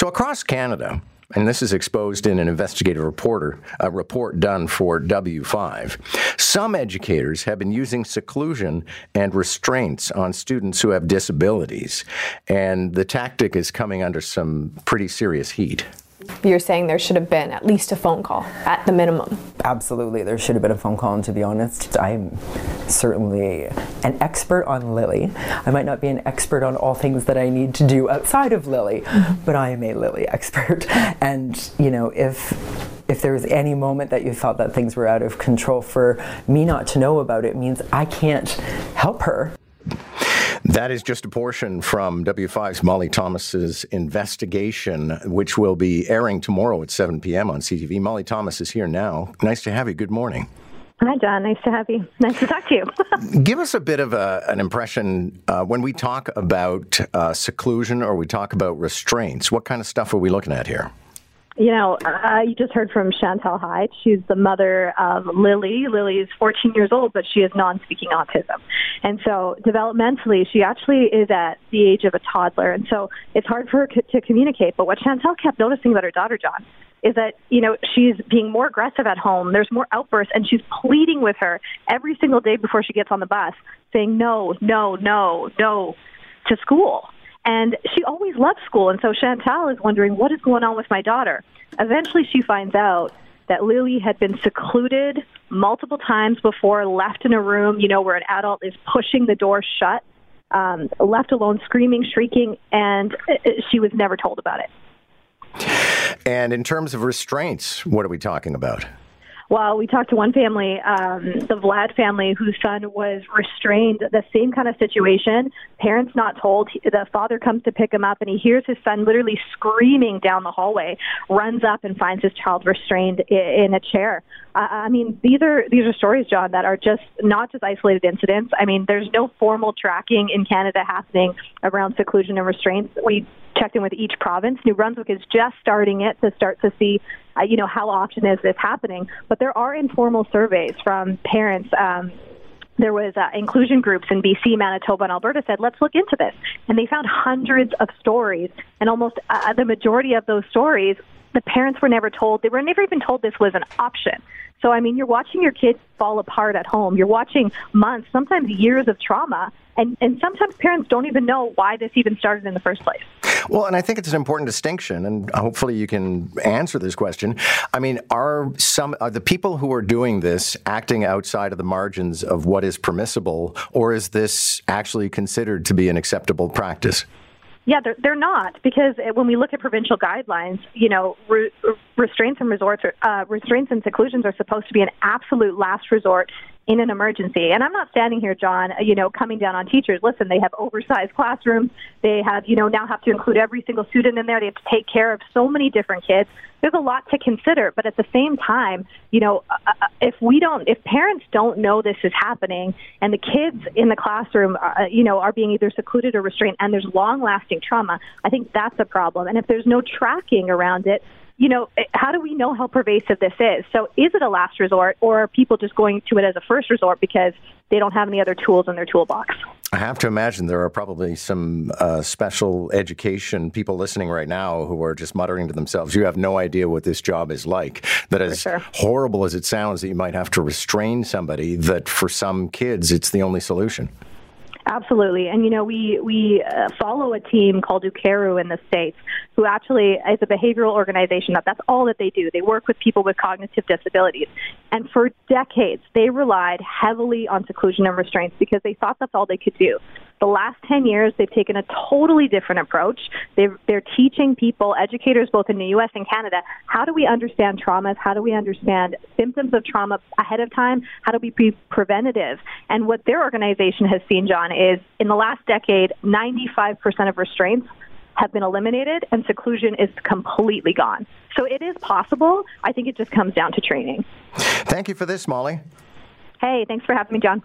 So across Canada, and this is exposed in an investigative reporter a report done for W5. Some educators have been using seclusion and restraints on students who have disabilities, and the tactic is coming under some pretty serious heat you're saying there should have been at least a phone call at the minimum. Absolutely, there should have been a phone call, and to be honest, I'm certainly an expert on Lily. I might not be an expert on all things that I need to do outside of Lily, mm-hmm. but I am a Lily expert. And, you know, if if there was any moment that you felt that things were out of control for me not to know about it means I can't help her. That is just a portion from W5's Molly Thomas's investigation, which will be airing tomorrow at 7 p.m. on CTV. Molly Thomas is here now. Nice to have you. Good morning. Hi, John. Nice to have you. Nice to talk to you. Give us a bit of a, an impression uh, when we talk about uh, seclusion or we talk about restraints. What kind of stuff are we looking at here? You know, uh, you just heard from Chantal Hyde. She's the mother of Lily. Lily is 14 years old, but she has non-speaking autism. And so developmentally, she actually is at the age of a toddler. And so it's hard for her to communicate. But what Chantal kept noticing about her daughter, John, is that, you know, she's being more aggressive at home. There's more outbursts, and she's pleading with her every single day before she gets on the bus, saying no, no, no, no to school. And she always loved school. And so Chantal is wondering, what is going on with my daughter? Eventually, she finds out that Lily had been secluded multiple times before, left in a room, you know, where an adult is pushing the door shut, um, left alone, screaming, shrieking, and she was never told about it. And in terms of restraints, what are we talking about? Well, we talked to one family, um, the Vlad family, whose son was restrained. The same kind of situation. Parents not told. The father comes to pick him up, and he hears his son literally screaming down the hallway. Runs up and finds his child restrained in a chair. Uh, I mean, these are these are stories, John, that are just not just isolated incidents. I mean, there's no formal tracking in Canada happening around seclusion and restraints. We checked in with each province. New Brunswick is just starting it to start to see, uh, you know, how often is this happening. But there are informal surveys from parents. Um, there was uh, inclusion groups in BC, Manitoba, and Alberta said, let's look into this. And they found hundreds of stories, and almost uh, the majority of those stories, the parents were never told. They were never even told this was an option. So, I mean, you're watching your kids fall apart at home. You're watching months, sometimes years of trauma. And, and sometimes parents don't even know why this even started in the first place. Well, and I think it's an important distinction, and hopefully you can answer this question. I mean, are some are the people who are doing this acting outside of the margins of what is permissible, or is this actually considered to be an acceptable practice? Yeah, they're, they're not because when we look at provincial guidelines, you know, re- restraints and resorts, are, uh, restraints and seclusions are supposed to be an absolute last resort in an emergency. And I'm not standing here, John, you know, coming down on teachers. Listen, they have oversized classrooms. They have, you know, now have to include every single student in there. They have to take care of so many different kids. There's a lot to consider. But at the same time, you know, uh, uh if we don't, if parents don't know this is happening and the kids in the classroom, uh, you know, are being either secluded or restrained and there's long lasting trauma, I think that's a problem. And if there's no tracking around it, you know, eh, how do we know how pervasive this is? So is it a last resort or are people just going to it as a first resort because they don't have any other tools in their toolbox? I have to imagine there are probably some uh, special education people listening right now who are just muttering to themselves, you have no idea what this job is like. That as sure. horrible as it sounds that you might have to restrain somebody, that for some kids it's the only solution. Absolutely, and you know we we uh, follow a team called Ukeru in the states, who actually is a behavioral organization that that's all that they do. They work with people with cognitive disabilities, and for decades they relied heavily on seclusion and restraints because they thought that's all they could do. The last 10 years, they've taken a totally different approach. They're, they're teaching people, educators both in the U.S. and Canada, how do we understand traumas? How do we understand symptoms of trauma ahead of time? How do we be preventative? And what their organization has seen, John, is in the last decade, 95% of restraints have been eliminated and seclusion is completely gone. So it is possible. I think it just comes down to training. Thank you for this, Molly. Hey, thanks for having me, John.